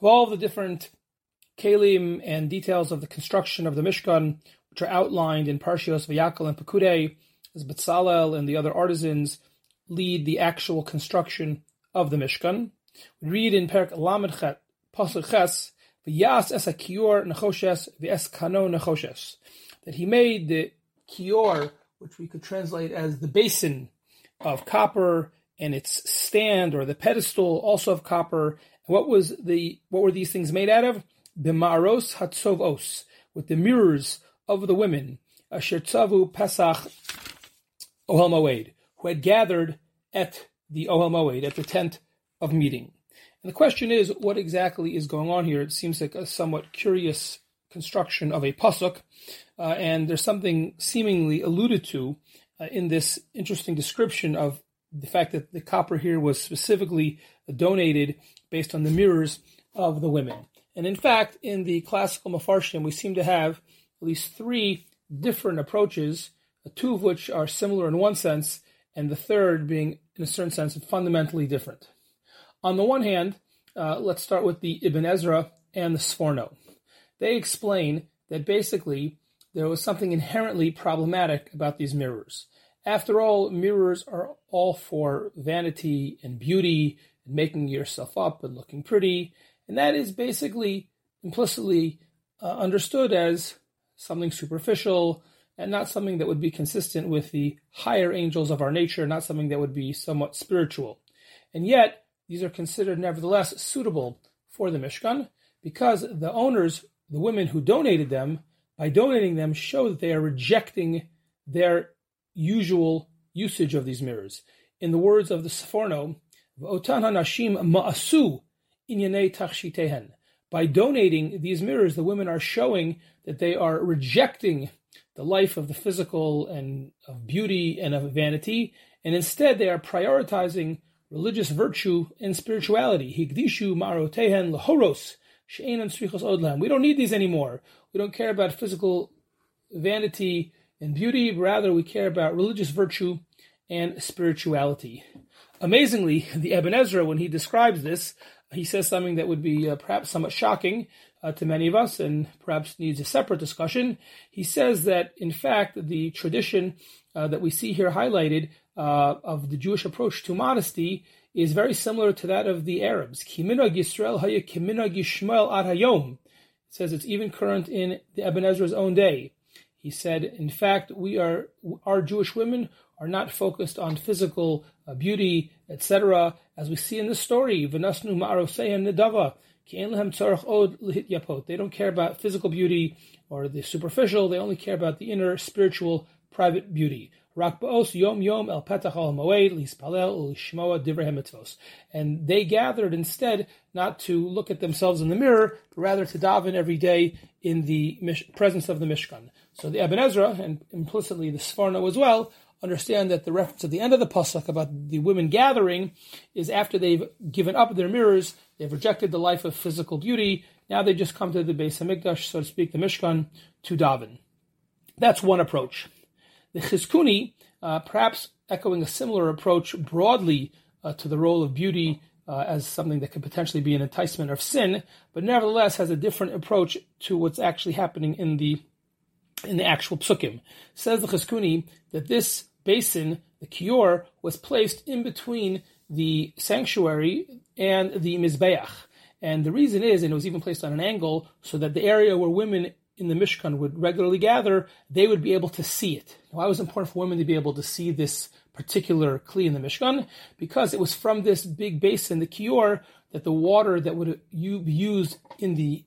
Of all the different kalim and details of the construction of the Mishkan, which are outlined in Parshios Vayakhel and Pekudei, as Betzalel and the other artisans lead the actual construction of the Mishkan. We read in Perk Lamed Pasuk Ches, V'yas es kior nechoshes v'es kano nechoshes, that he made the kior, which we could translate as the basin of copper, and its stand or the pedestal also of copper. What was the what were these things made out of? B'ma'aros hatzovos, with the mirrors of the women, asher tzavu pesach ohel moed, who had gathered at the ohel moed, at the tent of meeting. And the question is, what exactly is going on here? It seems like a somewhat curious construction of a pasuk, uh, and there's something seemingly alluded to uh, in this interesting description of the fact that the copper here was specifically donated based on the mirrors of the women. And in fact, in the classical Mefarshim, we seem to have at least three different approaches, two of which are similar in one sense, and the third being, in a certain sense, fundamentally different. On the one hand, uh, let's start with the Ibn Ezra and the Sforno. They explain that basically there was something inherently problematic about these mirrors. After all, mirrors are all for vanity and beauty and making yourself up and looking pretty, and that is basically implicitly uh, understood as something superficial and not something that would be consistent with the higher angels of our nature, not something that would be somewhat spiritual. And yet, these are considered nevertheless suitable for the Mishkan because the owners, the women who donated them, by donating them, show that they are rejecting their usual usage of these mirrors. In the words of the Sforno, Otan Hanashim Ma'asu Inyane Tachshitehen. By donating these mirrors, the women are showing that they are rejecting the life of the physical and of beauty and of vanity, and instead they are prioritizing religious virtue and spirituality. Higdishu marotehen lahoros odlam. We don't need these anymore. We don't care about physical vanity and beauty, rather we care about religious virtue and spirituality. Amazingly, the Ibn Ezra, when he describes this, he says something that would be uh, perhaps somewhat shocking uh, to many of us and perhaps needs a separate discussion. He says that, in fact, the tradition uh, that we see here highlighted uh, of the Jewish approach to modesty is very similar to that of the Arabs. Kiminag Yisrael haya. It says it's even current in the Ibn Ezra's own day. He said, in fact, we are our Jewish women are not focused on physical uh, beauty, etc., as we see in the story. They don't care about physical beauty or the superficial. They only care about the inner spiritual private beauty. And they gathered instead not to look at themselves in the mirror, but rather to daven every day in the presence of the Mishkan. So the Ibn Ezra, and implicitly the Sforno as well, understand that the reference at the end of the pasuk about the women gathering is after they've given up their mirrors, they've rejected the life of physical beauty. Now they just come to the Beis Hamikdash, so to speak, the Mishkan, to daven. That's one approach. The Chizkuni, uh, perhaps echoing a similar approach broadly uh, to the role of beauty uh, as something that could potentially be an enticement of sin, but nevertheless has a different approach to what's actually happening in the in the actual psukim. Says the Chizkuni that this basin, the kior, was placed in between the sanctuary and the mizbeach. And the reason is, and it was even placed on an angle so that the area where women in the Mishkan would regularly gather, they would be able to see it. Why was it important for women to be able to see this particular kli in the Mishkan? Because it was from this big basin, the kior, that the water that would be used in the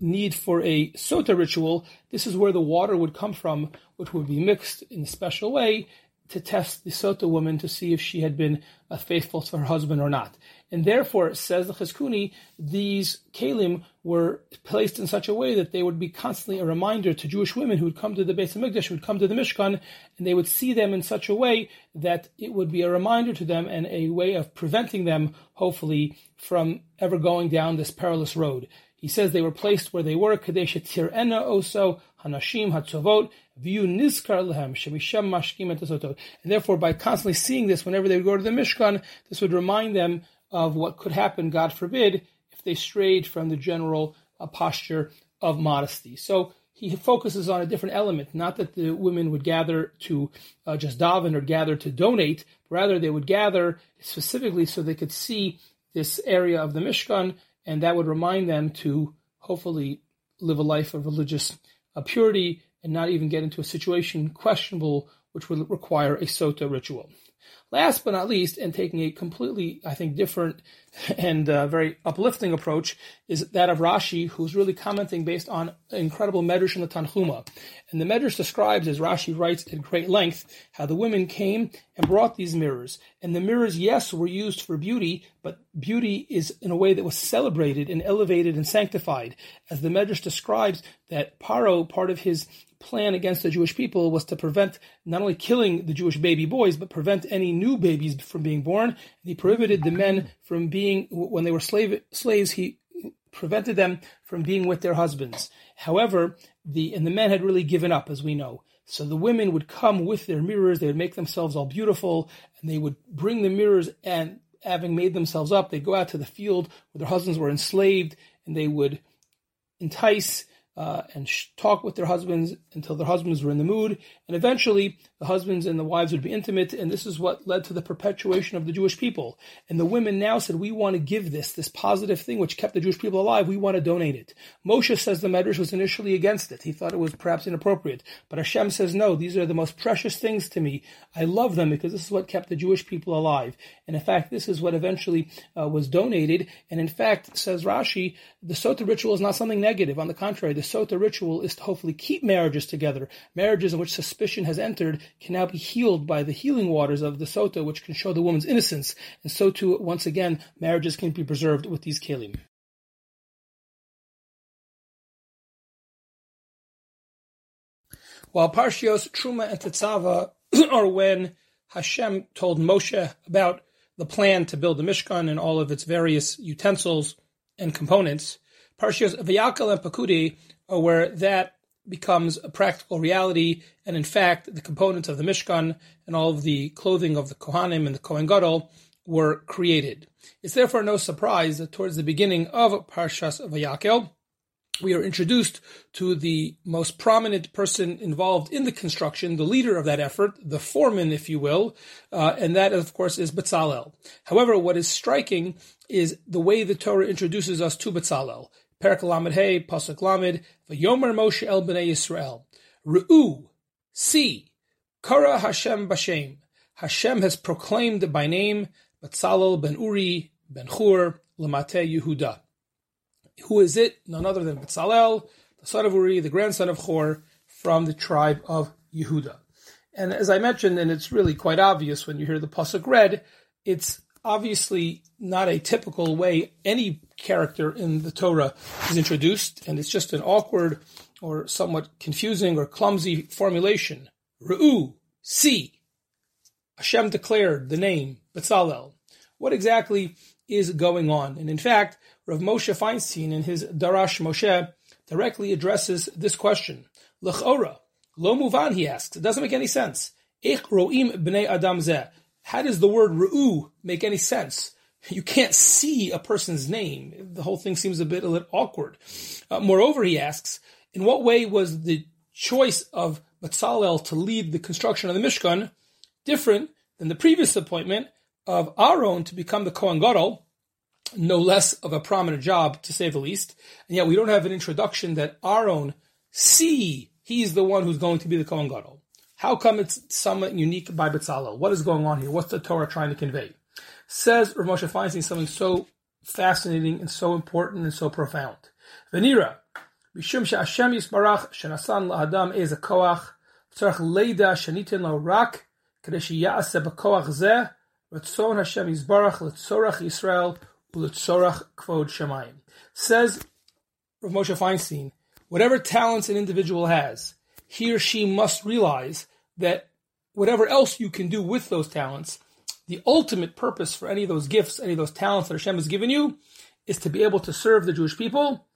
need for a sota ritual, this is where the water would come from, which would be mixed in a special way to test the sota woman to see if she had been uh, faithful to her husband or not. And therefore, says the Chizkuni, these kalim were placed in such a way that they would be constantly a reminder to Jewish women who would come to the Beis Hamikdash, who would come to the Mishkan, and they would see them in such a way that it would be a reminder to them and a way of preventing them, hopefully, from ever going down this perilous road. He says they were placed where they were, Kadesh Tirena Oso, Hanashim Hatzovot, View Nizkar Lehem, Shemisham Mashkim And therefore, by constantly seeing this whenever they would go to the Mishkan, this would remind them of what could happen, God forbid, if if they strayed from the general uh, posture of modesty. So he focuses on a different element, not that the women would gather to uh, just daven or gather to donate, rather they would gather specifically so they could see this area of the Mishkan, and that would remind them to hopefully live a life of religious uh, purity and not even get into a situation questionable which would require a sota ritual. Last but not least, and taking a completely, I think, different and uh, very uplifting approach, is that of Rashi, who's really commenting based on incredible medrash in the Tanhuma. And the medrash describes, as Rashi writes at great length, how the women came and brought these mirrors. And the mirrors, yes, were used for beauty, but beauty is in a way that was celebrated and elevated and sanctified. As the medrash describes that Paro, part of his plan against the Jewish people was to prevent not only killing the Jewish baby boys, but prevent any new babies from being born. And he prohibited the men from being, when they were slave, slaves, he prevented them from being with their husbands. However, the, and the men had really given up, as we know. So the women would come with their mirrors, they would make themselves all beautiful, and they would bring the mirrors and having made themselves up, they'd go out to the field where their husbands were enslaved, and they would entice uh, and sh- talk with their husbands until their husbands were in the mood. And eventually, the husbands and the wives would be intimate. And this is what led to the perpetuation of the Jewish people. And the women now said, We want to give this, this positive thing which kept the Jewish people alive. We want to donate it. Moshe says the Medrash was initially against it. He thought it was perhaps inappropriate. But Hashem says, No, these are the most precious things to me. I love them because this is what kept the Jewish people alive. And in fact, this is what eventually uh, was donated. And in fact, says Rashi, the Sota ritual is not something negative. On the contrary, the Sota ritual is to hopefully keep marriages together. Marriages in which suspicion has entered can now be healed by the healing waters of the Sota, which can show the woman's innocence. And so too, once again, marriages can be preserved with these kelim. While Parshios, Truma, and Tetzava are when Hashem told Moshe about the plan to build the Mishkan and all of its various utensils and components, Parshios Vayakhel and Pekudei where that becomes a practical reality, and in fact, the components of the Mishkan and all of the clothing of the Kohanim and the Kohen Gadol were created. It's therefore no surprise that towards the beginning of Parshas Vayakel, we are introduced to the most prominent person involved in the construction, the leader of that effort, the foreman, if you will, uh, and that, of course, is Bezalel. However, what is striking is the way the Torah introduces us to Bezalel. Perak Lamed Hey, Pasuk Lamed, Vayomer Moshe El Bnei Yisrael, Ru'u, see, Kara Hashem Bashem, Hashem has proclaimed by name Batzalel ben Uri ben Chur Lamate Yehuda. Who is it? None other than Batzalel, the son of Uri, the grandson of Chur, from the tribe of Yehuda. And as I mentioned, and it's really quite obvious when you hear the pasuk read, it's obviously not a typical way any character in the Torah is introduced, and it's just an awkward or somewhat confusing or clumsy formulation. Ru'u, see. Hashem declared the name, Betzalel. What exactly is going on? And in fact, Rav Moshe Feinstein in his Darash Moshe directly addresses this question. L'chora, lo muvan, he asks. It doesn't make any sense. Ich ro'im b'nei adam zeh. How does the word ru'u make any sense? You can't see a person's name. The whole thing seems a bit a little awkward. Uh, moreover, he asks, in what way was the choice of Batzalel to lead the construction of the Mishkan different than the previous appointment of Aaron to become the Kohen Gadol, no less of a prominent job, to say the least. And yet we don't have an introduction that Aaron, see, he's the one who's going to be the Kohen Gadol. How come it's somewhat unique by Betzalel? What is going on here? What's the Torah trying to convey? Says Rav Moshe Feinstein something so fascinating and so important and so profound. Venira, Mishum she'Hashem yisbarach shenasan la'adam ez koach tzarech leida shenitin lo rak כדי שיעשה בכוח זה רצון השם יזברך לצורך ישראל ולצורך כבוד שמיים. Says Rav Moshe Feinstein, whatever talents an individual has, he or she must realize that whatever else you can do with those talents, the ultimate purpose for any of those gifts, any of those talents that Hashem has given you, is to be able to serve the Jewish people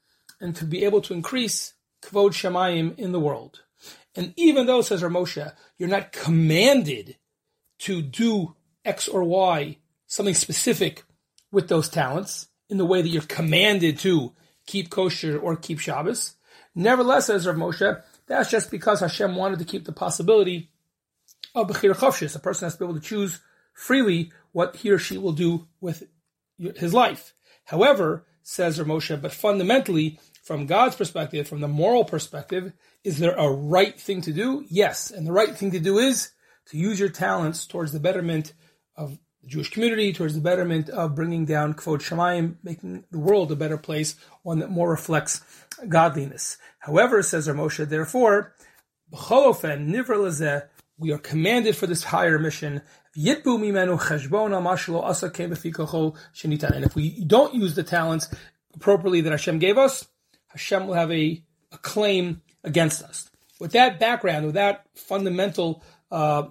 and to be able to increase Kvod Shemayim in the world. And even though, says Ramosha, you're not commanded to do X or Y, something specific with those talents, in the way that you're commanded to keep kosher or keep Shabbos. Nevertheless, says Rav Moshe, that's just because Hashem wanted to keep the possibility of Bechira Chofshis. A person has to be able to choose freely what he or she will do with his life. However, says Rav Moshe, but fundamentally, from God's perspective, from the moral perspective, is there a right thing to do? Yes. And the right thing to do is to use your talents towards the betterment of the Jewish community, towards the betterment of bringing down Kvod Shemayim, making the world a better place, one that more reflects godliness. However, says Rav Moshe, therefore, we are commanded for this higher mission. And if we don't use the talents appropriately that Hashem gave us, Hashem will have a, a claim against us. With that background, with that fundamental uh,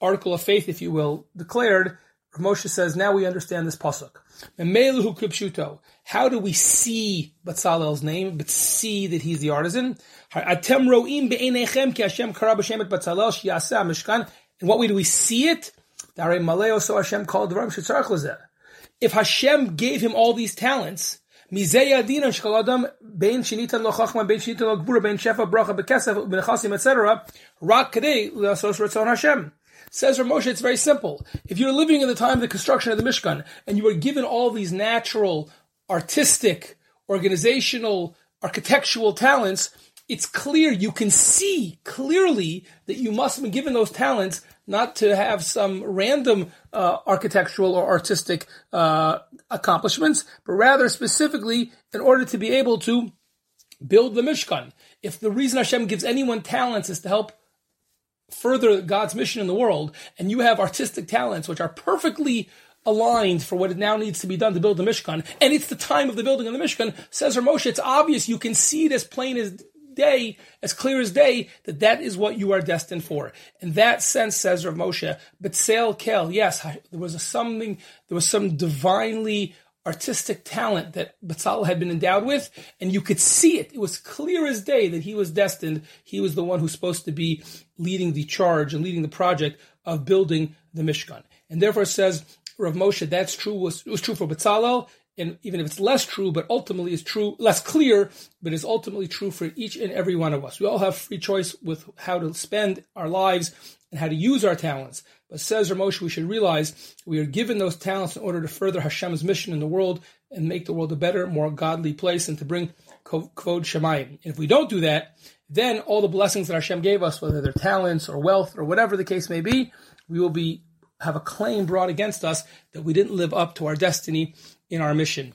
article of faith, if you will, declared, Moshe says, now we understand this pasuk. How do we see Batzalel's name, but see that he's the artisan? In what way do we see it? If Hashem gave him all these talents, etc. Says Rav Moshe, it's very simple. If you're living in the time of the construction of the Mishkan and you were given all these natural, artistic, organizational, architectural talents, it's clear, you can see clearly that you must have been given those talents not to have some random uh, architectural or artistic uh, accomplishments, but rather specifically in order to be able to build the Mishkan. If the reason Hashem gives anyone talents is to help further God's mission in the world, and you have artistic talents which are perfectly aligned for what it now needs to be done to build the Mishkan, and it's the time of the building of the Mishkan, says Moshe, it's obvious, you can see it as plain as day, as clear as day, that that is what you are destined for. In that sense, says Rav Moshe, but Sail Kel, yes, there was a something, there was some divinely artistic talent that Batzal had been endowed with, and you could see it. It was clear as day that he was destined. He was the one who's supposed to be leading the charge and leading the project of building the Mishkan. And therefore, says Rav Moshe, that's true. Was, was true for Batzalel, and even if it's less true, but ultimately is true, less clear, but is ultimately true for each and every one of us. We all have free choice with how to spend our lives and how to use our talents. But says Ramosha, we should realize we are given those talents in order to further Hashem's mission in the world and make the world a better, more godly place and to bring Kvod Shemayim. And if we don't do that, then all the blessings that Hashem gave us, whether they're talents or wealth or whatever the case may be, we will be have a claim brought against us that we didn't live up to our destiny in our mission.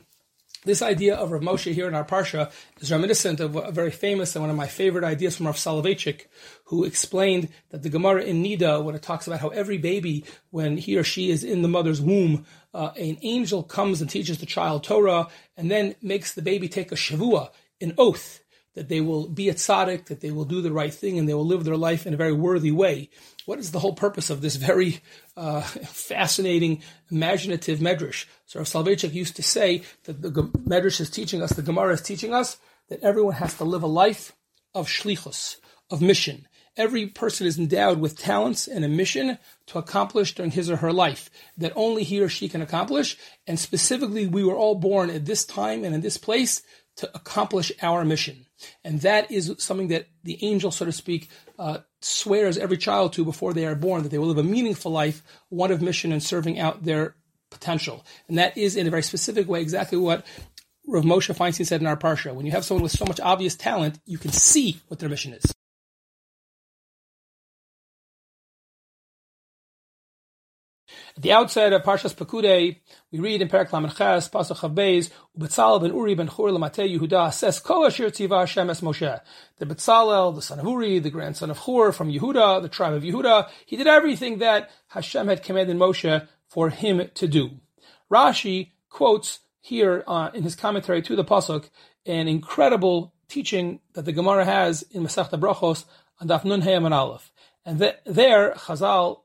This idea of Rav Moshe here in our Parsha is reminiscent of a very famous and one of my favorite ideas from Rav Soloveitchik, who explained that the Gemara in Nida, when it talks about how every baby, when he or she is in the mother's womb, uh, an angel comes and teaches the child Torah and then makes the baby take a shavua, an oath that they will be a tzaddik, that they will do the right thing, and they will live their life in a very worthy way. What is the whole purpose of this very uh, fascinating, imaginative medrash? So Rav Soloveitchik used to say that the medrash is teaching us, the Gemara is teaching us, that everyone has to live a life of shlichus, of mission. Every person is endowed with talents and a mission to accomplish during his or her life that only he or she can accomplish. And specifically, we were all born at this time and in this place to accomplish our mission. And that is something that the angel, so to speak, uh, swears every child to before they are born, that they will live a meaningful life, one of mission and serving out their potential. And that is, in a very specific way, exactly what Rav Moshe Feinstein said in our Parsha. When you have someone with so much obvious talent, you can see what their mission is. At the outset of Parshas Pekudei, we read in Perak Lamed Ches, Pasuk Chavbeis, Ubetzalel ben Uri ben Chur Lamate Yehuda says Kol Asher Tziva Hashem Es Moshe. The Betzalel, the son of Uri, the grandson of Chur from Yehuda, the tribe of Yehuda, he did everything that Hashem had commanded Moshe for him to do. Rashi quotes here uh, in his commentary to the pasuk an incredible teaching that the Gemara has in Masechta Brachos on Daf Nun and Aleph, and th- there Chazal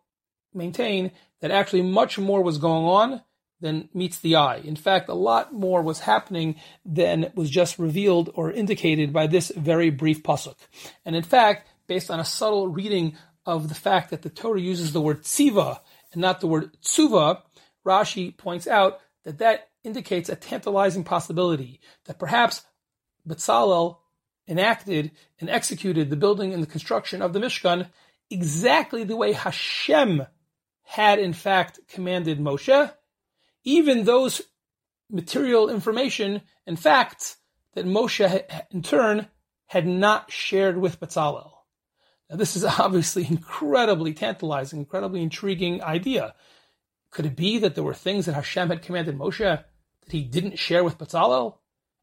maintain that actually much more was going on than meets the eye. In fact, a lot more was happening than was just revealed or indicated by this very brief pasuk. And in fact, based on a subtle reading of the fact that the Torah uses the word tziva and not the word tsuva, Rashi points out that that indicates a tantalizing possibility that perhaps Bezalel enacted and executed the building and the construction of the Mishkan exactly the way Hashem had in fact commanded Moshe, even those material information and facts that Moshe in turn had not shared with Bezalel. Now, this is obviously incredibly tantalizing, incredibly intriguing idea. Could it be that there were things that Hashem had commanded Moshe that he didn't share with Bezalel?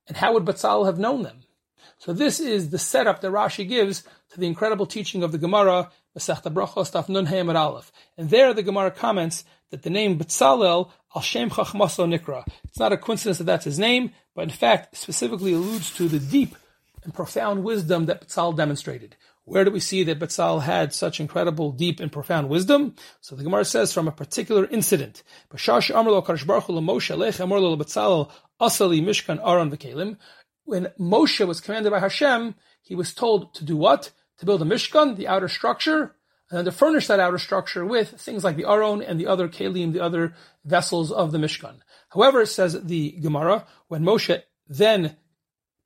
And how would Bezalel have known them? So this is the setup that Rashi gives to the incredible teaching of the Gemara, Masechta Brachos Taf Nun Hayim Aleph. And there the Gemara comments that the name Bezalel al Shem Chachmaso Nikra. It's not a coincidence that that's his name, but in fact specifically alludes to the deep and profound wisdom that Bezalel demonstrated. Where do we see that Bezalel had such incredible, deep, and profound wisdom? So the Gemara says from a particular incident. When Moshe was commanded by Hashem, he was told to do what? To build a Mishkan, the outer structure, and then to furnish that outer structure with things like the Aron and the other Kalim, the other vessels of the Mishkan. However, says the Gemara, when Moshe then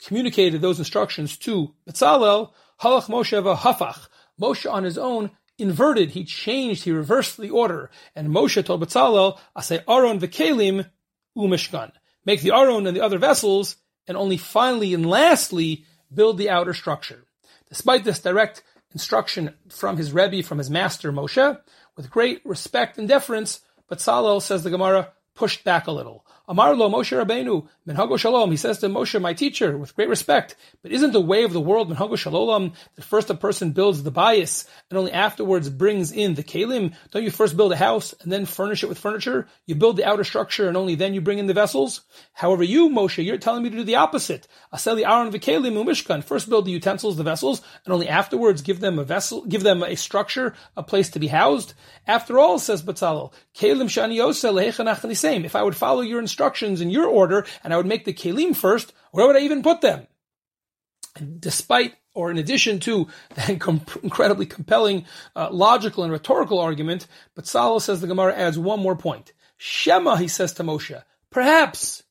communicated those instructions to Bezalel, Halach Moshe hafach. Moshe on his own inverted, he changed, he reversed the order. And Moshe told Bezalel, say Aron v'kelim umishkan. Make the Aron and the other vessels and only finally and lastly build the outer structure. Despite this direct instruction from his Rebbe, from his master Moshe, with great respect and deference, Betzalel, says the Gemara, pushed back a little. Amar lo Moshe Rabbeinu, Minhago Shalom. He says to Moshe, my teacher, with great respect, but isn't the way of the world Minhago Shalom that first a person builds the bias and only afterwards brings in the kalim? Don't you first build a house and then furnish it with furniture? You build the outer structure and only then you bring in the vessels? However, you, Moshe, you're telling me to do the opposite. Aseli Aaron v'kelim umishkan. First build the utensils, the vessels, and only afterwards give them a vessel, give them a structure, a place to be housed. After all, says Batzalel, kalim shani If I would follow your instructions in your order and I would make the kelim first, where would I even put them? Despite or in addition to that incredibly compelling uh, logical and rhetorical argument, but Salah says the Gemara adds one more point. Shema, he says to Moshe, perhaps,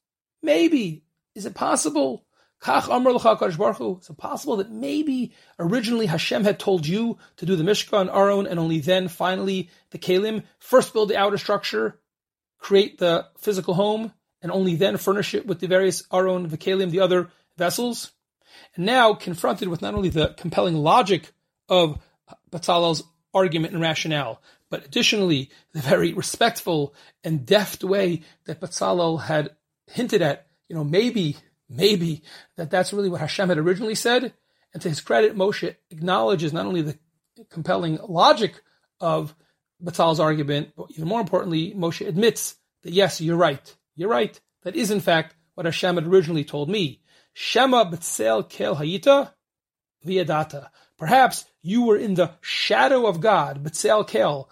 maybe, is it possible? Is it possible that maybe originally Hashem had told you to do the Mishkan, Aron, and only then finally the Kalim? First build the outer structure, create the physical home, and only then furnish it with the various Aron, Vikalim, the other vessels. And now, confronted with not only the compelling logic of Batzalel's argument and rationale, but additionally the very respectful and deft way that Batzalel had hinted at, you know, maybe, maybe that that's really what Hashem had originally said. And to his credit, Moshe acknowledges not only the compelling logic of Batzal's argument, but even more importantly, Moshe admits that yes, you're right. You're right. That is in fact what Hashem had originally told me. Shema b'tzel kel hayita v'yadata. Perhaps you were in the shadow of God, b'tzel kel.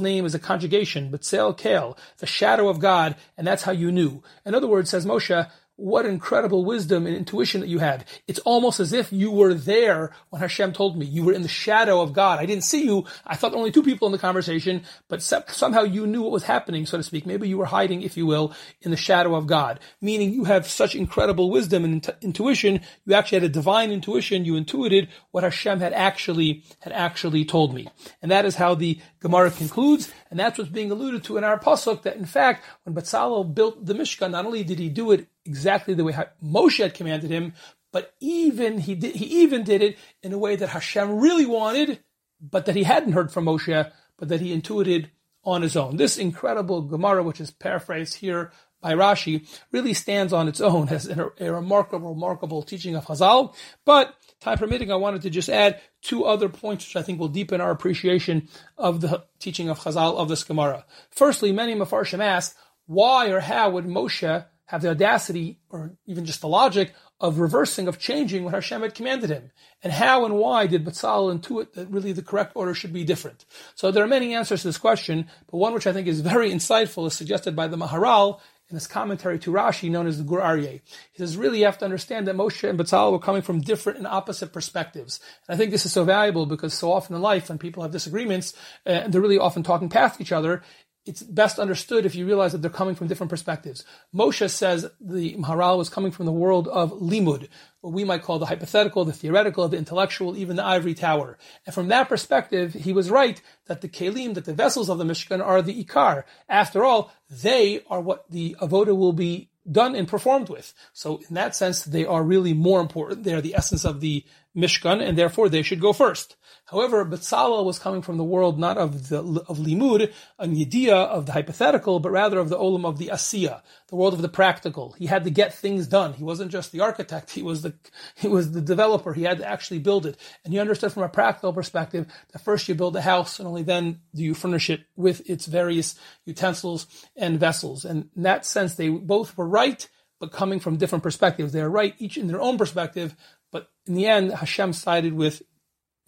Name is a conjugation, b'tzel kel, the shadow of God, and that's how you knew. In other words, says Moshe, what incredible wisdom and intuition that you had. It's almost as if you were there when Hashem told me. You were in the shadow of God. I didn't see you. I thought only two people in the conversation, but somehow you knew what was happening, so to speak. Maybe you were hiding, if you will, in the shadow of God. Meaning you have such incredible wisdom and intuition. You actually had a divine intuition. You intuited what Hashem had actually, had actually told me. And that is how the Gemara concludes. And that's what's being alluded to in our pasuk that in fact, when Batzalel built the Mishkan, not only did he do it exactly the way Moshe had commanded him, but even he did, he even did it in a way that Hashem really wanted, but that he hadn't heard from Moshe, but that he intuited on his own. This incredible Gemara, which is paraphrased here by Rashi, really stands on its own as a, a remarkable, remarkable teaching of Chazal. But time permitting, I wanted to just add two other points which I think will deepen our appreciation of the teaching of Chazal of this Gemara. Firstly, many Mefarshim ask, why or how would Moshe have the audacity or even just the logic of reversing, of changing what Hashem had commanded him. And how and why did Batzal intuit that really the correct order should be different? So there are many answers to this question, but one which I think is very insightful is suggested by the Maharal in his commentary to Rashi known as the Gur Aryeh. He says, really you have to understand that Moshe and Batzal were coming from different and opposite perspectives. And I think this is so valuable because so often in life when people have disagreements, uh, and they're really often talking past each other, it's best understood if you realize that they're coming from different perspectives. Moshe says the Maharal was coming from the world of limud, what we might call the hypothetical, the theoretical, the intellectual, even the ivory tower. And from that perspective, he was right that the kelim, that the vessels of the Mishkan are the ikar. After all, they are what the avoda will be done and performed with. So in that sense, they are really more important. They are the essence of the Mishkan, and therefore they should go first. However, Betzalel was coming from the world not of the of limud, an idea of the hypothetical, but rather of the olam of the asiya, the world of the practical. He had to get things done. He wasn't just the architect; he was the he was the developer. He had to actually build it, and he understood from a practical perspective that first you build a house, and only then do you furnish it with its various utensils and vessels. And in that sense, they both were right but coming from different perspectives. They are right, each in their own perspective, but in the end, Hashem sided with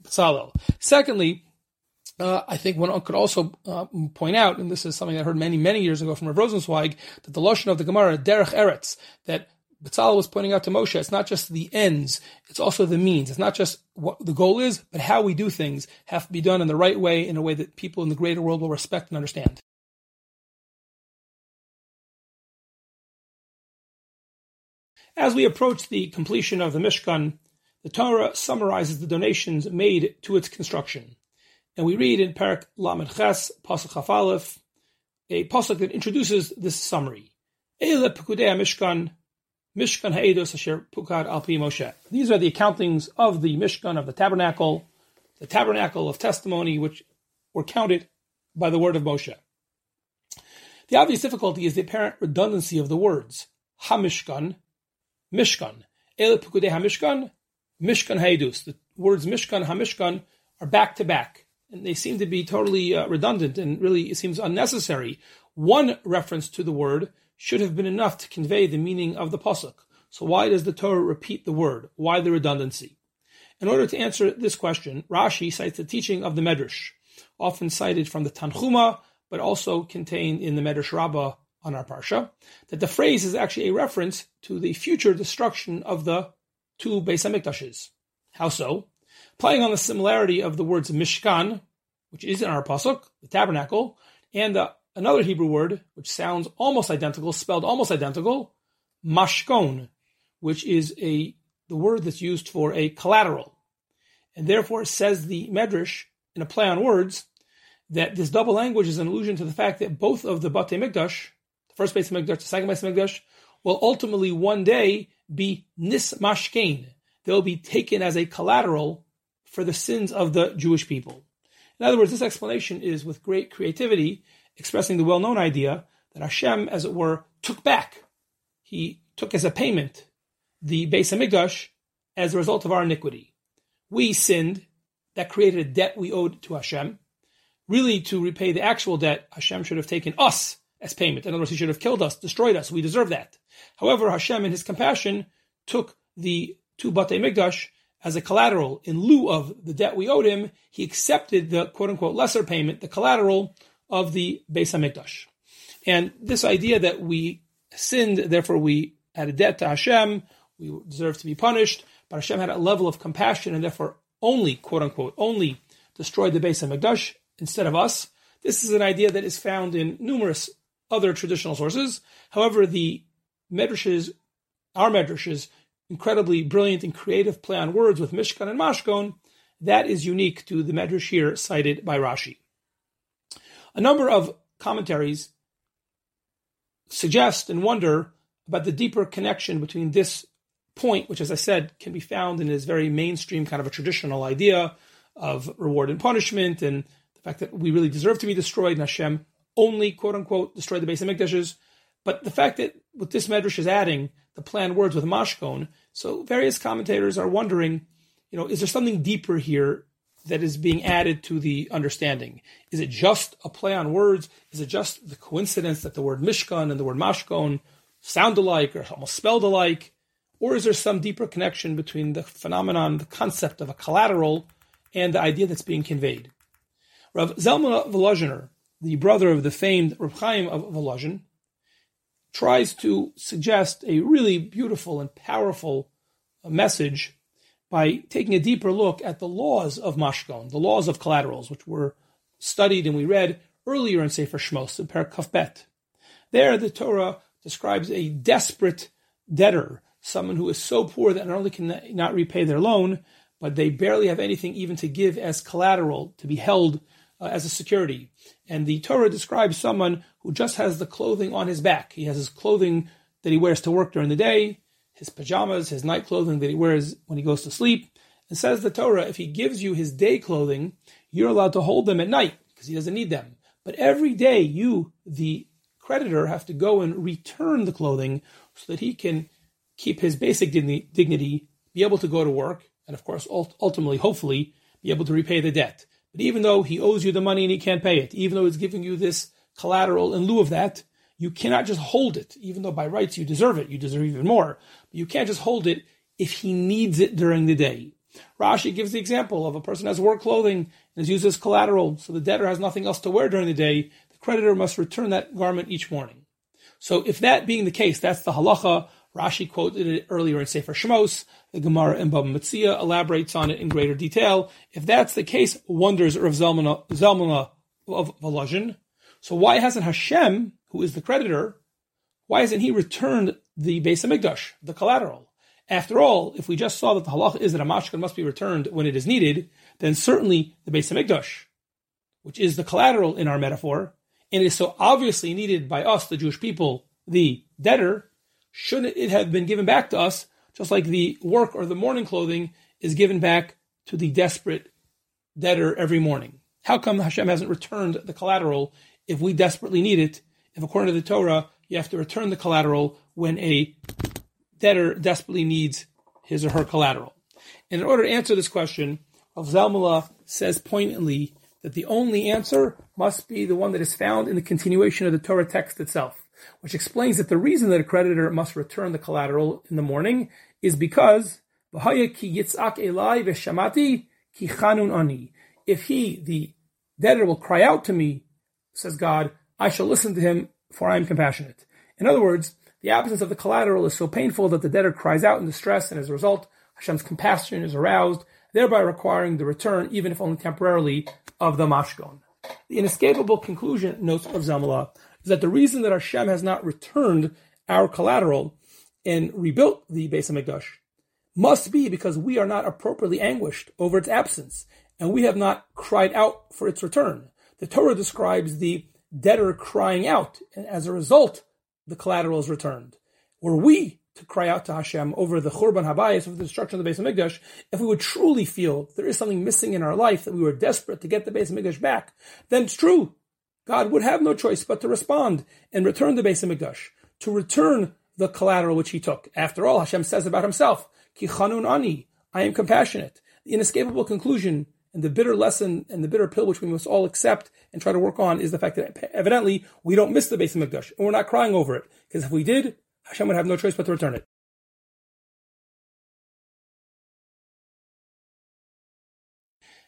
Bezalel. Secondly, uh, I think one could also uh, point out, and this is something I heard many, many years ago from Rav Rosenzweig, that the Lashon of the Gemara, Derech Eretz, that Bezalel was pointing out to Moshe, it's not just the ends, it's also the means. It's not just what the goal is, but how we do things have to be done in the right way, in a way that people in the greater world will respect and understand. As we approach the completion of the Mishkan, the Torah summarizes the donations made to its construction. And we read in Parak Lamed Ches, Pasuk Chaf a pasuk that introduces this summary. Eile Pekudei Mishkan, Mishkan Ha'edos Asher Pukad Al Moshe. These are the accountings of the Mishkan of the tabernacle, the tabernacle of testimony, which were counted by the word of Moshe. The obvious difficulty is the apparent redundancy of the words Hamishkan Mishkan. El Pekudei HaMishkan, Mishkan Haidus. The words Mishkan HaMishkan are back to back. And they seem to be totally uh, redundant and really it seems unnecessary. One reference to the word should have been enough to convey the meaning of the pasuk. So why does the Torah repeat the word? Why the redundancy? In order to answer this question, Rashi cites the teaching of the Medrash, often cited from the Tanchuma, but also contained in the Medrash Rabbah on our parsha, that the phrase is actually a reference to the future destruction of the two Beis Hamikdashes. How so? Playing on the similarity of the words Mishkan, which is in our pasuk, the tabernacle, and uh, another Hebrew word which sounds almost identical, spelled almost identical, Mashkon, which is a the word that's used for a collateral, and therefore says the Medrash in a play on words that this double language is an allusion to the fact that both of the Batei Mikdash first Beis Hamikdash, the second Beis Hamikdash, will ultimately one day be nismashkein. They'll be taken as a collateral for the sins of the Jewish people. In other words, this explanation is with great creativity, expressing the well-known idea that Hashem, as it were, took back. He took as a payment the Beis Hamikdash as a result of our iniquity. We sinned, that created a debt we owed to Hashem. Really, to repay the actual debt, Hashem should have taken us as payment. In other words, he should have killed us, destroyed us. We deserve that. However, Hashem, in his compassion, took the two Batei Mikdash as a collateral in lieu of the debt we owed him. He accepted the quote unquote lesser payment, the collateral of the Beis Hamikdash. And this idea that we sinned, therefore we had a debt to Hashem, we deserve to be punished, but Hashem had a level of compassion and therefore only, quote unquote, only destroyed the Beis Hamikdash instead of us. This is an idea that is found in numerous other traditional sources. However, the medrashes, our medrashes, incredibly brilliant and creative play on words with Mishkan and Mashkon, that is unique to the medrash here cited by Rashi. A number of commentaries suggest and wonder about the deeper connection between this point, which, as I said, can be found in this very mainstream kind of a traditional idea of reward and punishment, and the fact that we really deserve to be destroyed, and Hashem only quote unquote destroy the Beis Hamikdashes, but the fact that what this medrash is adding the planned words with mashkon, so various commentators are wondering, you know, is there something deeper here that is being added to the understanding? Is it just a play on words? Is it just the coincidence that the word mishkan and the word mashkon sound alike or almost spelled alike? Or is there some deeper connection between the phenomenon, the concept of a collateral, and the idea that's being conveyed? Rav Zalman Volozhiner, the brother of the famed Reb Chaim of Volozhin, tries to suggest a really beautiful and powerful uh, message by taking a deeper look at the laws of mashkon, the laws of collaterals, which were studied and we read earlier in Sefer Shmos, in Perak Kafbet. There, the Torah describes a desperate debtor, someone who is so poor that not only can not repay their loan, but they barely have anything even to give as collateral to be held uh, as a security. And the Torah describes someone who just has the clothing on his back. He has his clothing that he wears to work during the day, his pajamas, his night clothing that he wears when he goes to sleep. And says the Torah, if he gives you his day clothing, you're allowed to hold them at night because he doesn't need them. But every day, you, the creditor, have to go and return the clothing so that he can keep his basic dignity, be able to go to work, and of course, ultimately, hopefully, be able to repay the debt. But even though he owes you the money and he can't pay it, even though he's giving you this collateral in lieu of that, you cannot just hold it, even though by rights you deserve it. You deserve even more. But you can't just hold it if he needs it during the day. Rashi gives the example of a person has work clothing and is used as collateral, so the debtor has nothing else to wear during the day. The creditor must return that garment each morning. So if that being the case, that's the halacha. Rashi quoted it earlier in Sefer Shmos. The Gemara in Baba Metzia elaborates on it in greater detail. If that's the case, wonders Rav Zalmana, Zalmana of Volozhin. So why hasn't Hashem, who is the creditor, why hasn't he returned the Beis Hamikdash, the collateral? After all, if we just saw that the halacha is that a mashkan must be returned when it is needed, then certainly the Beis Hamikdash, which is the collateral in our metaphor, and is so obviously needed by us, the Jewish people, the debtor, shouldn't it have been given back to us, just like the work or the morning clothing is given back to the desperate debtor every morning? How come Hashem hasn't returned the collateral if we desperately need it? If according to the Torah, you have to return the collateral when a debtor desperately needs his or her collateral. And in order to answer this question, Rav Zalmala says poignantly that the only answer must be the one that is found in the continuation of the Torah text itself, which explains that the reason that a creditor must return the collateral in the morning is because if he, the debtor, will cry out to me, says God, I shall listen to him, for I am compassionate. In other words, the absence of the collateral is so painful that the debtor cries out in distress, and as a result, Hashem's compassion is aroused, thereby requiring the return, even if only temporarily, of the mashkon. The inescapable conclusion, notes of Zalmala, is that the reason that Hashem has not returned our collateral and rebuilt the Beis Hamikdash must be because we are not appropriately anguished over its absence, and we have not cried out for its return. The Torah describes the debtor crying out, and as a result, the collateral is returned. Were we to cry out to Hashem over the Churban Habayis, over the destruction of the Beis Hamikdash, if we would truly feel there is something missing in our life, that we were desperate to get the Beis Hamikdash back, then it's true. God would have no choice but to respond and return the Beis Hamikdash, to return the collateral which he took. After all, Hashem says about himself, Ki chanun ani, I am compassionate. The inescapable conclusion and the bitter lesson and the bitter pill which we must all accept and try to work on is the fact that evidently we don't miss the Beis Hamikdash and we're not crying over it. Because if we did, Hashem would have no choice but to return it.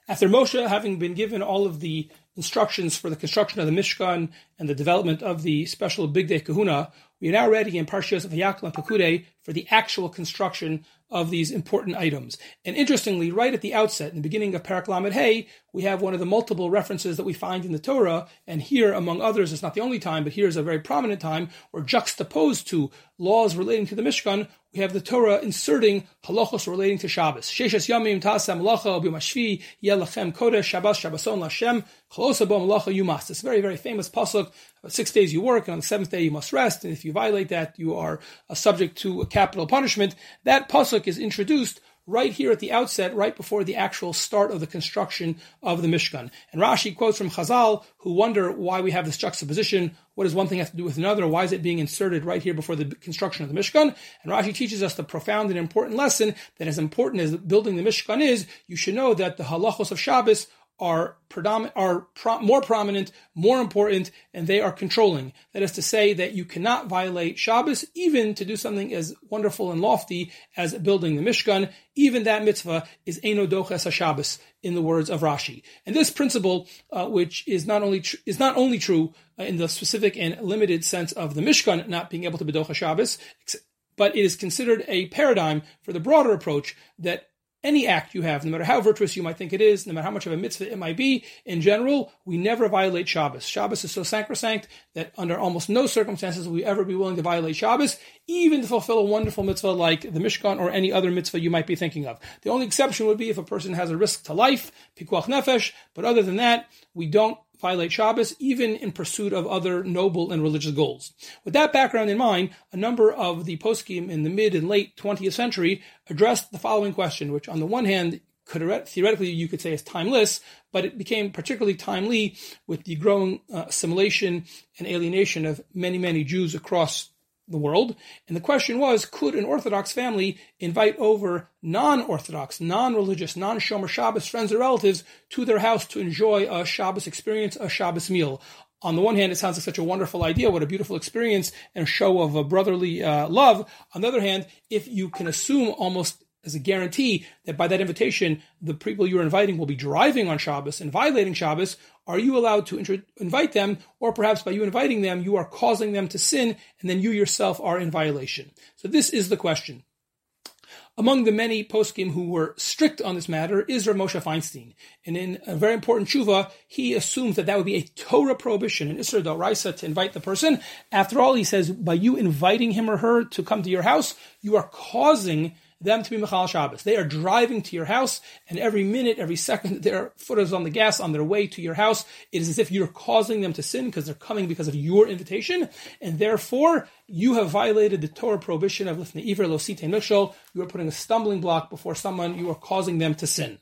After Moshe having been given all of the instructions for the construction of the Mishkan and the development of the special Bigdei Kehuna, we are now ready in Vayakhel and Pekudei for the actual construction of these important items. And interestingly, right at the outset, in the beginning of Parak Lamed Hey, we have one of the multiple references that we find in the Torah, and here, among others, it's not the only time, but here is a very prominent time, where juxtaposed to laws relating to the Mishkan, we have the Torah inserting halachos relating to Shabbos. Sheshes yamim tasam malacha b'mashvi yelachem kodesh Shabbos Shabboson lashem chalosa bo malacha yumas. This very very famous pasuk. Six days you work, and on the seventh day you must rest. And if you violate that, you are uh, subject to a capital punishment. That pasuk is introduced right here at the outset, right before the actual start of the construction of the Mishkan. And Rashi quotes from Chazal, who wonder why we have this juxtaposition. What does one thing have to do with another? Why is it being inserted right here before the construction of the Mishkan? And Rashi teaches us the profound and important lesson that as important as building the Mishkan is, you should know that the halachos of Shabbos are predominant, are pro- more prominent, more important, and they are controlling. That is to say that you cannot violate Shabbos, even to do something as wonderful and lofty as building the Mishkan. Even that mitzvah is eno doches Shabbos, in the words of Rashi. And this principle, uh, which is not only tr- is not only true uh, in the specific and limited sense of the Mishkan not being able to bedocha Shabbos, but it is considered a paradigm for the broader approach that any act you have, no matter how virtuous you might think it is, no matter how much of a mitzvah it might be, in general, we never violate Shabbos. Shabbos is so sacrosanct that under almost no circumstances will we ever be willing to violate Shabbos, even to fulfill a wonderful mitzvah like the Mishkan or any other mitzvah you might be thinking of. The only exception would be if a person has a risk to life, pikuach nefesh, but other than that, we don't violate Shabbos, even in pursuit of other noble and religious goals. With that background in mind, a number of the poskim in the mid and late 20th century addressed the following question, which on the one hand, could theoretically you could say is timeless, but it became particularly timely with the growing uh, assimilation and alienation of many, many Jews across the world. And the question was, could an Orthodox family invite over non-Orthodox, non-religious, non-Shomer Shabbos friends or relatives to their house to enjoy a Shabbos experience, a Shabbos meal? On the one hand, it sounds like such a wonderful idea, what a beautiful experience and show of a brotherly uh, love. On the other hand, if you can assume almost as a guarantee that by that invitation, the people you're inviting will be driving on Shabbos and violating Shabbos, are you allowed to intro- invite them, or perhaps by you inviting them, you are causing them to sin, and then you yourself are in violation? So this is the question. Among the many poskim who were strict on this matter is Rav Moshe Feinstein. And in a very important tshuva, he assumes that that would be a Torah prohibition, an Isser Doraisa to invite the person. After all, he says, by you inviting him or her to come to your house, you are causing them to be Mechal Shabbos. They are driving to your house, and every minute, every second their foot is on the gas on their way to your house, it is as if you're causing them to sin because they're coming because of your invitation, and therefore you have violated the Torah prohibition of Lifnei Iver Lo Mishol. You are putting a stumbling block before someone, you are causing them to sin.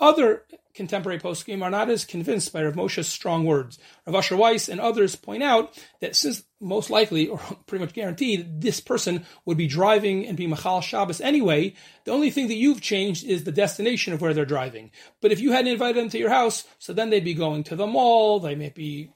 Other contemporary poskim are not as convinced by Rav Moshe's strong words. Rav Asher Weiss and others point out that since most likely, or pretty much guaranteed, this person would be driving and be Machal Shabbos anyway, the only thing that you've changed is the destination of where they're driving. But if you hadn't invited them to your house, so then they'd be going to the mall, they may be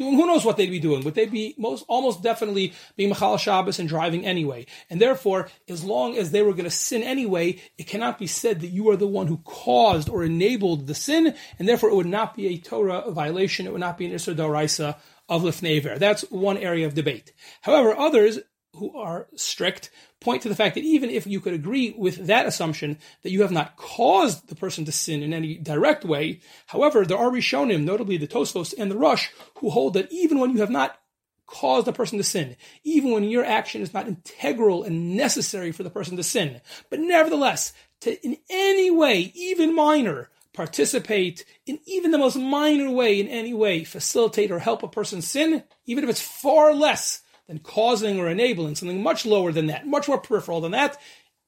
doing who knows what they'd be doing. but they'd be most almost definitely being Machal Shabbos and driving anyway? And therefore, as long as they were going to sin anyway, it cannot be said that you are the one who caused or enabled the sin, and therefore it would not be a Torah violation. It would not be an Isser Doraisa of Lifnei That's one area of debate. However, others who are strict point to the fact that even if you could agree with that assumption that you have not caused the person to sin in any direct way, however, there are Rishonim, notably the Tosfos and the Rosh, who hold that even when you have not caused the person to sin, even when your action is not integral and necessary for the person to sin, but nevertheless, to in any way, even minor, participate in even the most minor way, in any way, facilitate or help a person sin, even if it's far less than causing or enabling something much lower than that, much more peripheral than that.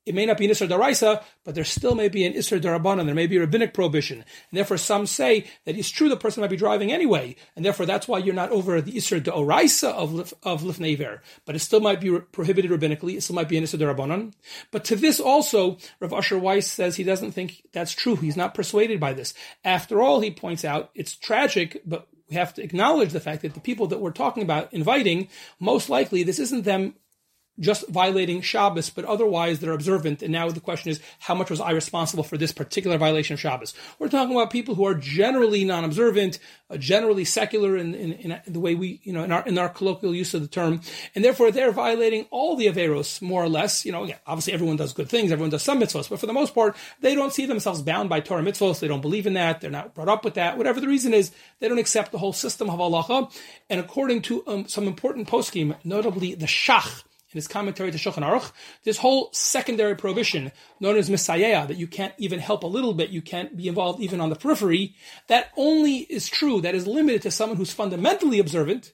It may not be an Isser Daraisa, but there still may be an Isser Darabanan, there may be a rabbinic prohibition. And therefore some say that it's true the person might be driving anyway, and therefore that's why you're not over the Isser Daraisa of, of Lifnei But it still might be prohibited rabbinically, it still might be an Isser Darabanan. But to this also, Rav Usher Weiss says he doesn't think that's true. He's not persuaded by this. After all, he points out, it's tragic, but we have to acknowledge the fact that the people that we're talking about inviting, most likely this isn't them just violating Shabbos, but otherwise they're observant. And now the question is, how much was I responsible for this particular violation of Shabbos? We're talking about people who are generally non-observant, uh, generally secular in, in, in, the way we, you know, in our, in our colloquial use of the term. And therefore they're violating all the Averos, more or less. You know, yeah, obviously everyone does good things, everyone does some mitzvahs, but for the most part, they don't see themselves bound by Torah mitzvahs. They don't believe in that. They're not brought up with that. Whatever the reason is, they don't accept the whole system of halacha. And according to um, some important poskim, notably the Shach, in his commentary to Shulchan Aruch, this whole secondary prohibition, known as misayaya, that you can't even help a little bit, you can't be involved even on the periphery, that only is true, that is limited to someone who's fundamentally observant,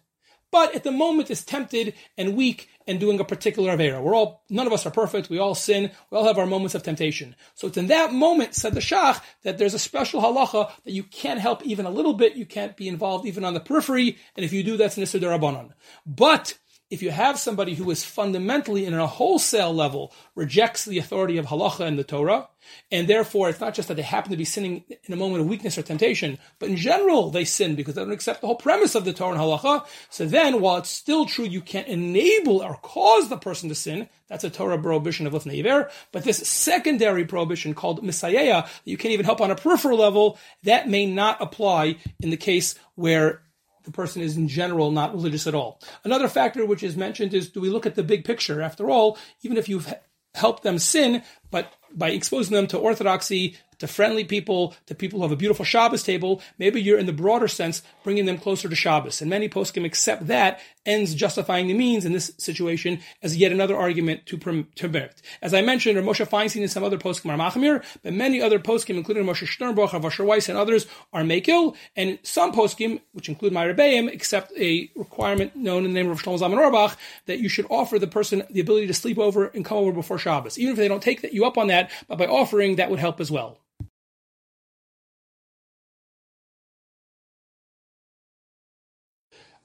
but at the moment is tempted and weak and doing a particular Avera. We're all, none of us are perfect, we all sin, we all have our moments of temptation. So it's in that moment, said the Shach, that there's a special halacha that you can't help even a little bit, you can't be involved even on the periphery, and if you do, that's Nisr Darabanan. But, if you have somebody who is fundamentally and in a wholesale level rejects the authority of halacha and the Torah, and therefore it's not just that they happen to be sinning in a moment of weakness or temptation, but in general they sin because they don't accept the whole premise of the Torah and halacha. So then, while it's still true you can't enable or cause the person to sin, that's a Torah prohibition of lifnei. But this secondary prohibition called misayaya, that you can't even help on a peripheral level, that may not apply in the case where the person is in general not religious at all. Another factor which is mentioned is do we look at the big picture? After all, even if you've helped them sin, but by exposing them to orthodoxy, to friendly people, to people who have a beautiful Shabbos table, maybe you're in the broader sense bringing them closer to Shabbos. And many poskim accept that ends justifying the means in this situation as yet another argument to permit. As I mentioned, Moshe Feinstein and some other poskim are machmir, but many other poskim, including Moshe Sternbuch, Rav Weiss, and others, are mekil. And some poskim, which include my Rebbeim, accept a requirement known in the name of Shlomo Zalman Auerbach that you should offer the person the ability to sleep over and come over before Shabbos. Even if they don't take you up on that, but by offering, that would help as well.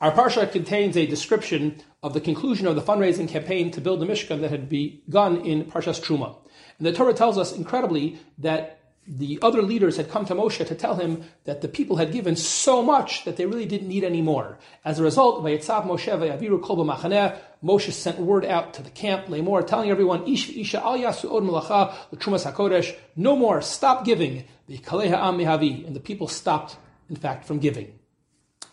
Our parsha contains a description of the conclusion of the fundraising campaign to build the Mishkan that had begun in Parshas Truma. And the Torah tells us incredibly that the other leaders had come to Moshe to tell him that the people had given so much that they really didn't need any more. As a result, Vayetzav Moshe Vayaviru Kol Machaneh, Moshe sent word out to the camp, Lemor, telling everyone, Ish Isha Al Yasu Od Malacha L'Trumas HaKodesh, no more, stop giving. The Kaleha Am Mehavi, and the people stopped, in fact, from giving.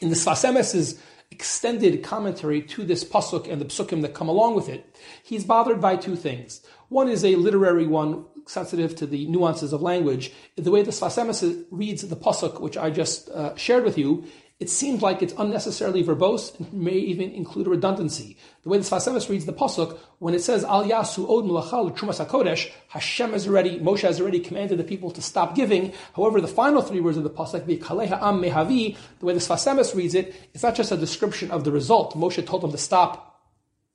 In the Sfas Emes's extended commentary to this pasuk and the psukim that come along with it, he's bothered by two things. One is a literary one, sensitive to the nuances of language. The way the Sfas Emes reads the pasuk, which I just uh, shared with you, it seems like it's unnecessarily verbose and may even include a redundancy. The way the Sfas Emes reads the pasuk, when it says Al Yasu Od Malacha L'Trumas Hakodesh, Hashem has already, Moshe has already commanded the people to stop giving. However, the final three words of the pasuk, the Kaleha Am Mehavi, the way the Sfas Emes reads it, it's not just a description of the result. Moshe told them to stop,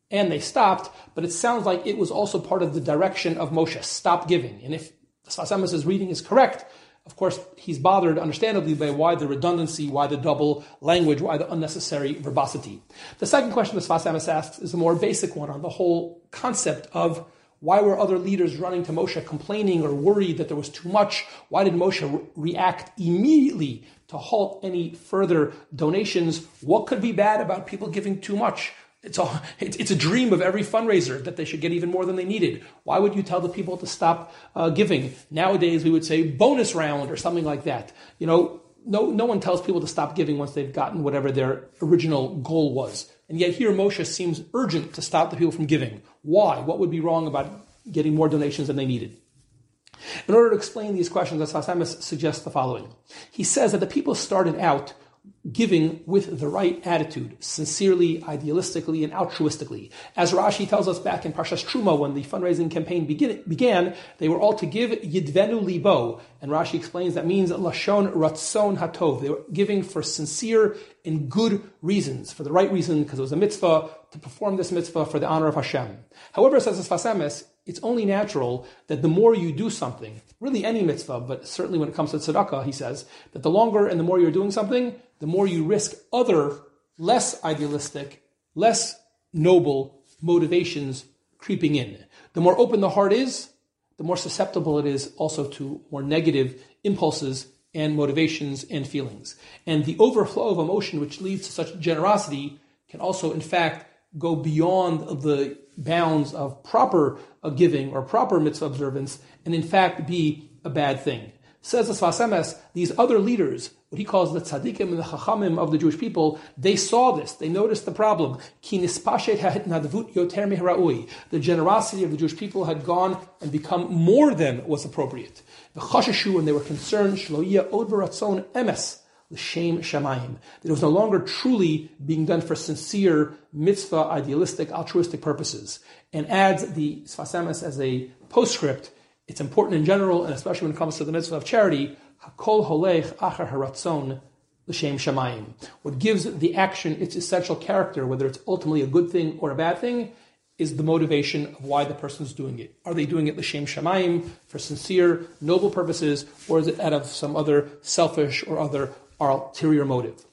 and they stopped, but it sounds like it was also part of the direction of Moshe, stop giving. And if the Sfas Emes' reading is correct, of course, he's bothered, understandably, by why the redundancy, why the double language, why the unnecessary verbosity. The second question the Sfas Emes asks is a more basic one on the whole concept of why were other leaders running to Moshe complaining or worried that there was too much? Why did Moshe re- react immediately to halt any further donations? What could be bad about people giving too much? It's a, it's a dream of every fundraiser that they should get even more than they needed. Why would you tell the people to stop uh, giving? Nowadays, we would say bonus round or something like that. You know, no, no one tells people to stop giving once they've gotten whatever their original goal was. And yet here Moshe seems urgent to stop the people from giving. Why? What would be wrong about getting more donations than they needed? In order to explain these questions, Sfas Emes suggests the following. He says that the people started out giving with the right attitude, sincerely, idealistically, and altruistically. As Rashi tells us back in Parshas Truma, when the fundraising campaign begin, began, they were all to give yidvenu libo, and Rashi explains that means lashon ratzon hatov. They were giving for sincere and good reasons, for the right reason, because it was a mitzvah to perform this mitzvah for the honor of Hashem. However, says Sfas Emes, it's only natural that the more you do something, really any mitzvah, but certainly when it comes to tzedakah, he says, that the longer and the more you're doing something, the more you risk other less idealistic, less noble motivations creeping in. The more open the heart is, the more susceptible it is also to more negative impulses and motivations and feelings. And the overflow of emotion which leads to such generosity can also, in fact, go beyond the bounds of proper uh, giving or proper mitzvah observance and in fact be a bad thing. Says the Sfas Emes, these other leaders, what he calls the tzaddikim and the chachamim of the Jewish people, they saw this, they noticed the problem. The generosity of the Jewish people had gone and become more than was appropriate. The chashashu, and they were concerned, shloia od emes, l'shem shamayim. That it was no longer truly being done for sincere, mitzvah, idealistic, altruistic purposes. And adds the Sfas Emes as a postscript, it's important in general, and especially when it comes to the mitzvah of charity, hakol holech achar haratzon l'shem shamayim. What gives the action its essential character, whether it's ultimately a good thing or a bad thing, is the motivation of why the person is doing it. Are they doing it l'shem shamayim for sincere, noble purposes, or is it out of some other selfish or other ulterior motive?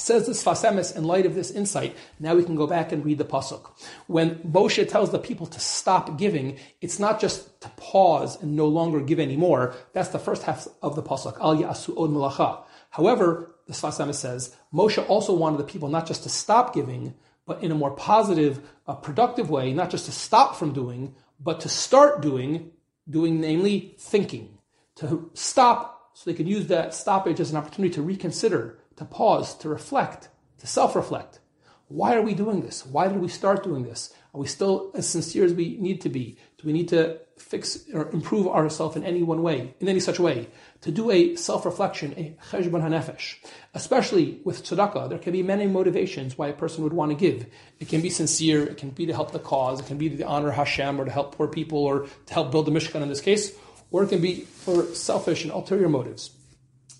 Says this Sfas Emes, in light of this insight, now we can go back and read the Pasuk. When Moshe tells the people to stop giving, it's not just to pause and no longer give anymore. That's the first half of the Pasuk. Al Od. However, the Sfas Emes says, Moshe also wanted the people not just to stop giving, but in a more positive, uh, productive way, not just to stop from doing, but to start doing, doing namely thinking. To stop so they could use that stoppage as an opportunity to reconsider to pause, to reflect, to self reflect. Why are we doing this? Why did we start doing this? Are we still as sincere as we need to be? Do we need to fix or improve ourselves in any one way, in any such way? To do a self-reflection, a cheshbon hanefesh, especially with tzedakah, there can be many motivations why a person would want to give. It can be sincere, it can be to help the cause, it can be to honor Hashem or to help poor people or to help build the Mishkan in this case, or it can be for selfish and ulterior motives.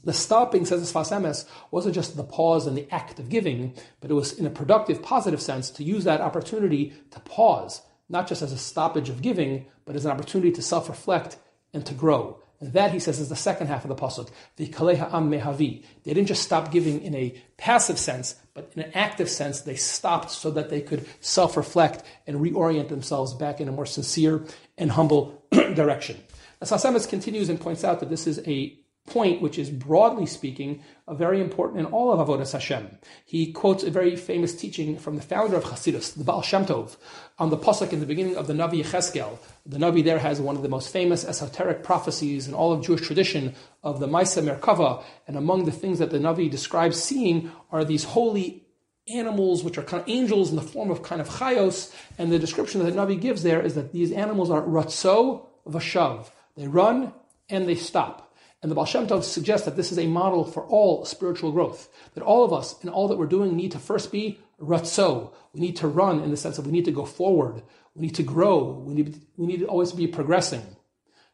The stopping, says the Sfas Emes, wasn't just the pause and the act of giving, but it was in a productive, positive sense to use that opportunity to pause, not just as a stoppage of giving, but as an opportunity to self-reflect and to grow. And that, he says, is the second half of the pasuk. V'kaleha am mehavi. They didn't just stop giving in a passive sense, but in an active sense, they stopped so that they could self-reflect and reorient themselves back in a more sincere and humble direction. As Sfas Emes continues and points out that this is a point, which is broadly speaking very important in all of Avodas Hashem. He quotes a very famous teaching from the founder of Hasidus, the Baal Shem Tov, on the pasuk in the beginning of the Navi Yecheskel. The Navi there has one of the most famous esoteric prophecies in all of Jewish tradition of the Maisa Merkava, and among the things that the Navi describes seeing are these holy animals, which are kind of angels in the form of kind of chayos, and the description that the Navi gives there is that these animals are ratzo vashav. They run and they stop. And the Baal Shem Tov suggests that this is a model for all spiritual growth. That all of us and all that we're doing need to first be ratzo. We need to run in the sense that we need to go forward. We need to grow. We need, we need to always be progressing.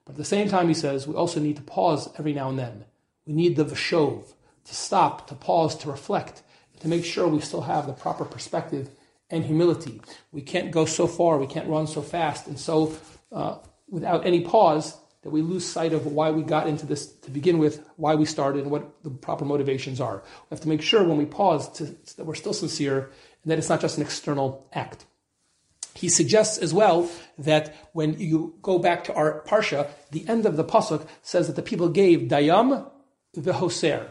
But at the same time, he says, we also need to pause every now and then. We need the vashov, to stop, to pause, to reflect, to make sure we still have the proper perspective and humility. We can't go so far, we can't run so fast, and so uh, without any pause, that we lose sight of why we got into this to begin with, why we started, and what the proper motivations are. We have to make sure when we pause to, that we're still sincere and that it's not just an external act. He suggests as well that when you go back to our parsha, the end of the pasuk says that the people gave dayam v'hoser.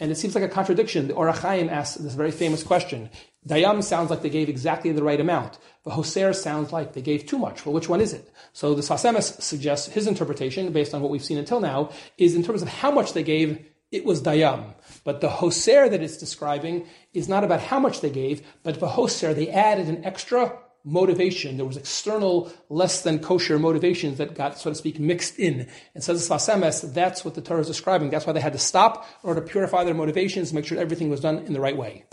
And it seems like a contradiction. The Or HaChaim asks this very famous question. Dayam sounds like they gave exactly the right amount. The Hoser sounds like they gave too much. Well, which one is it? So the Sfas Emes suggests his interpretation, based on what we've seen until now, is in terms of how much they gave, it was Dayam. But the Hoser that it's describing is not about how much they gave, but the Hoser, they added an extra motivation. There was external, less than kosher motivations that got, so to speak, mixed in. And says Sfas Emes, that's what the Torah is describing. That's why they had to stop in order to purify their motivations, make sure everything was done in the right way.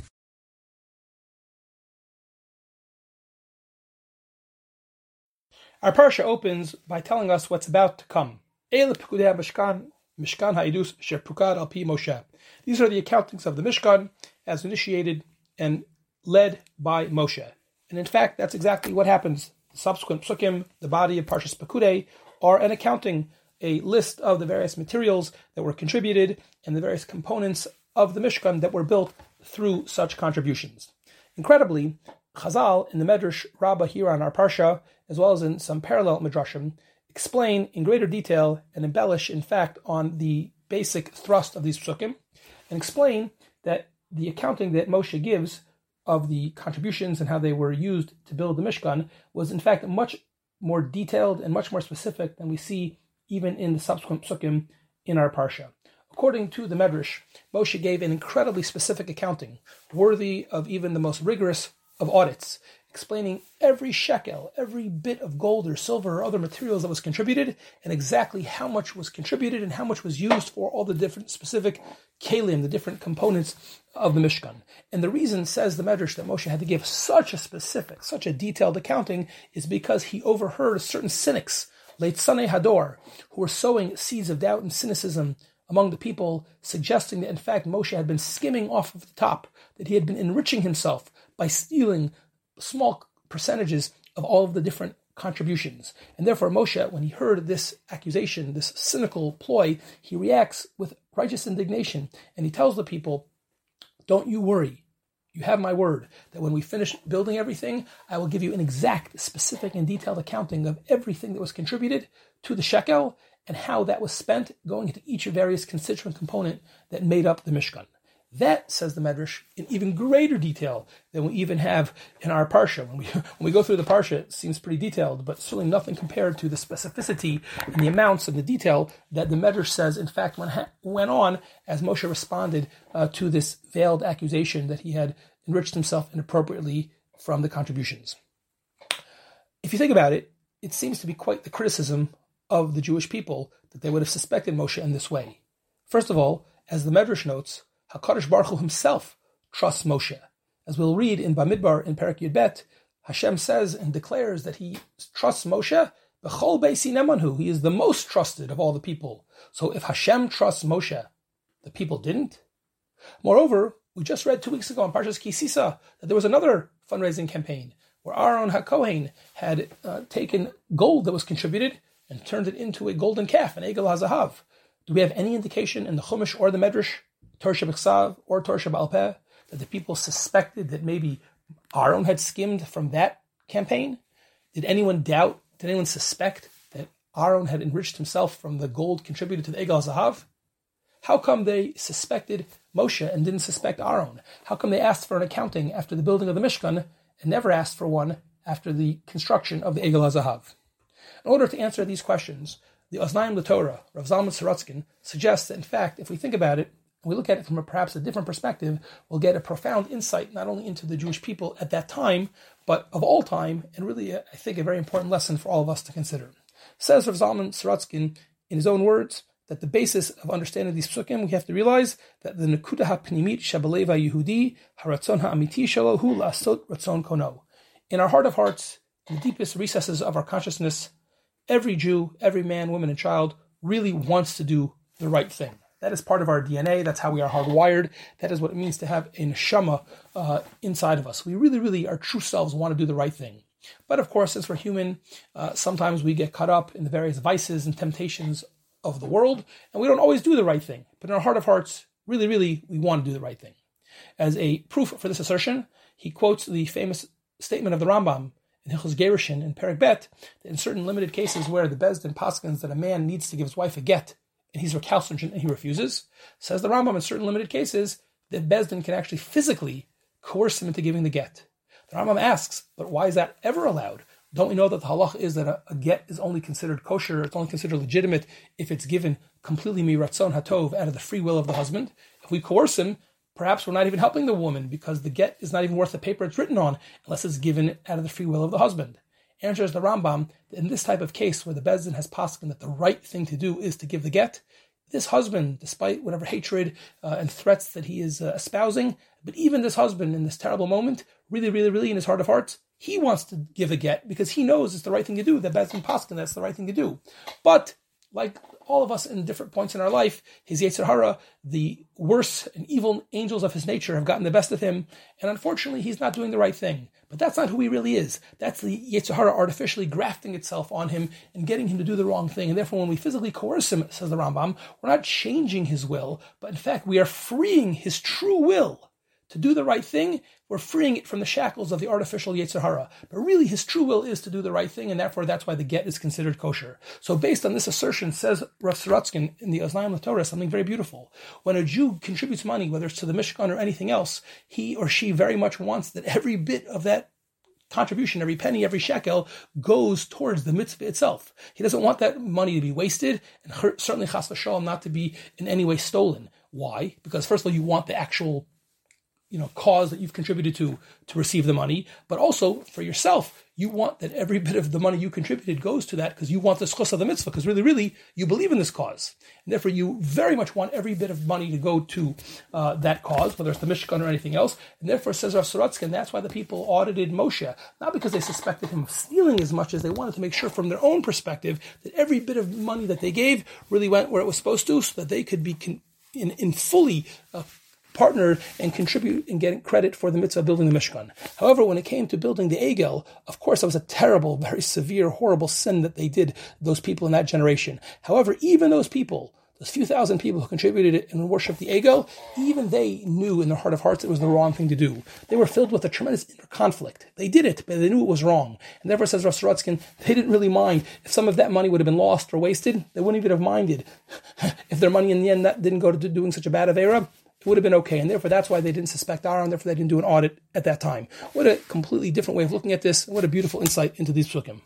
Our parsha opens by telling us what's about to come. These are the accountings of the Mishkan as initiated and led by Moshe. And in fact, that's exactly what happens. The subsequent psukim, the body of Parshas Pekudei, are an accounting, a list of the various materials that were contributed and the various components of the Mishkan that were built through such contributions. Incredibly, Chazal in the Medrash Rabbah here on our Parsha, as well as in some parallel Midrashim, explain in greater detail and embellish, in fact, on the basic thrust of these psukim, and explain that the accounting that Moshe gives of the contributions and how they were used to build the Mishkan was, in fact, much more detailed and much more specific than we see even in the subsequent psukim in our Parsha. According to the Medrash, Moshe gave an incredibly specific accounting, worthy of even the most rigorous of audits, explaining every shekel, every bit of gold or silver or other materials that was contributed, and exactly how much was contributed and how much was used for all the different specific kalim, the different components of the Mishkan. And the reason, says the Medrash, that Moshe had to give such a specific, such a detailed accounting is because he overheard certain cynics, leitzanei Hador, who were sowing seeds of doubt and cynicism among the people, suggesting that in fact Moshe had been skimming off of the top, that he had been enriching himself by stealing small percentages of all of the different contributions. And therefore, Moshe, when he heard this accusation, this cynical ploy, he reacts with righteous indignation and he tells the people, Don't you worry. You have my word that when we finish building everything, I will give you an exact, specific, and detailed accounting of everything that was contributed to the shekel and how that was spent, going into each of various constituent component that made up the Mishkan. That, says the Medrash, in even greater detail than we even have in our Parsha. When we, when we go through the Parsha, it seems pretty detailed, but certainly nothing compared to the specificity and the amounts and the detail that the Medrash says, in fact, went, went on as Moshe responded uh, to this veiled accusation that he had enriched himself inappropriately from the contributions. If you think about it, it seems to be quite the criticism of the Jewish people that they would have suspected Moshe in this way. First of all, as the Medrash notes, Hakadosh Baruch Hu himself trusts Moshe. As we'll read in Bamidbar in Perak Yud Bet, Hashem says and declares that he trusts Moshe. B'chol beisi nemanhu. He is the most trusted of all the people. So if Hashem trusts Moshe, the people didn't. Moreover, we just read two weeks ago in Parshas Ki Sisa that there was another fundraising campaign where Aaron HaKohen had uh, taken gold that was contributed and turned it into a golden calf, an Egel HaZahav. Do we have any indication in the Chumash or the Medrash, Torah Shabbat or Torah Shabbat that the people suspected that maybe Aaron had skimmed from that campaign? Did anyone doubt, did anyone suspect that Aaron had enriched himself from the gold contributed to the Egel Zahav? How come they suspected Moshe and didn't suspect Aaron? How come they asked for an accounting after the building of the Mishkan and never asked for one after the construction of the Egel Zahav? In order to answer these questions, the Oznaim Torah, Rav Zalman Sorotzkin, suggests that in fact, if we think about it, we look at it from a, perhaps a different perspective, we'll get a profound insight not only into the Jewish people at that time, but of all time, and really, uh, I think, a very important lesson for all of us to consider. Says Rav Zalman Sorotzkin, in his own words, that the basis of understanding these psukim, we have to realize that the nekuda ha'pnimit shabaleva Yehudi haratzon ha'amiti shalohu la'asot ratzon kono. In our heart of hearts, in the deepest recesses of our consciousness, every Jew, every man, woman, and child really wants to do the right thing. That is part of our DNA. That's how we are hardwired. That is what it means to have a neshama uh, inside of us. We really, really, our true selves want to do the right thing. But of course, since we're human, uh, sometimes we get caught up in the various vices and temptations of the world, and we don't always do the right thing. But in our heart of hearts, really, really, we want to do the right thing. As a proof for this assertion, he quotes the famous statement of the Rambam in Hilchos Gerushin in Perak Bet that in certain limited cases where the Bezdin paskins that a man needs to give his wife a get and he's recalcitrant and he refuses, says the Rambam in certain limited cases that Bezdin can actually physically coerce him into giving the get. The Rambam asks, but why is that ever allowed? Don't we know that the halach is that a, a, get is only considered kosher, it's only considered legitimate if it's given completely miratzon hatov out of the free will of the husband? If we coerce him, perhaps we're not even helping the woman because the get is not even worth the paper it's written on unless it's given out of the free will of the husband answers the Rambam in this type of case where the Bezdin has posken that the right thing to do is to give the get, this husband, despite whatever hatred uh, and threats that he is uh, espousing, but even this husband in this terrible moment, really, really, really in his heart of hearts, he wants to give a get because he knows it's the right thing to do. The Bezdin posken that's the right thing to do. But like all of us in different points in our life, his Yetzer Hara, the worst and evil angels of his nature have gotten the best of him, and unfortunately he's not doing the right thing. But that's not who he really is. That's the Yetzer Hara artificially grafting itself on him and getting him to do the wrong thing. And therefore, when we physically coerce him, says the Rambam, we're not changing his will, but in fact, we are freeing his true will to do the right thing, we're freeing it from the shackles of the artificial Yetzer Hara. But really, his true will is to do the right thing, and therefore that's why the get is considered kosher. So, based on this assertion, says Rav in the Oznaim Torah something very beautiful. When a Jew contributes money, whether it's to the Mishkan or anything else, he or she very much wants that every bit of that contribution, every penny, every shekel goes towards the mitzvah itself. He doesn't want that money to be wasted, and certainly chas v'shalom not to be in any way stolen. Why? Because first of all, you want the actual you know cause that you've contributed to to receive the money, but also for yourself, you want that every bit of the money you contributed goes to that because you want the schus of the mitzvah because really, really, you believe in this cause, and therefore you very much want every bit of money to go to uh, that cause, whether it's the Mishkan or anything else. And therefore, says Rav Sorotzkin, that's why the people audited Moshe, not because they suspected him of stealing as much as they wanted to make sure from their own perspective that every bit of money that they gave really went where it was supposed to, so that they could be con- in, in fully uh, partner and contribute in getting credit for the mitzvah of building the Mishkan. However, when it came to building the Egel, of course, that was a terrible, very severe, horrible sin that they did, those people in that generation. However, even those people, those few thousand people who contributed and worshipped the Egel, even they knew in their heart of hearts it was the wrong thing to do. They were filled with a tremendous inner conflict. They did it, but they knew it was wrong. And therefore, says Rav they didn't really mind. If some of that money would have been lost or wasted, they wouldn't even have minded. if their money in the end didn't go to doing such a bad Avera, would have been okay. And therefore, that's why they didn't suspect Aaron. Therefore, they didn't do an audit at that time. What a completely different way of looking at this. What a beautiful insight into these psukim.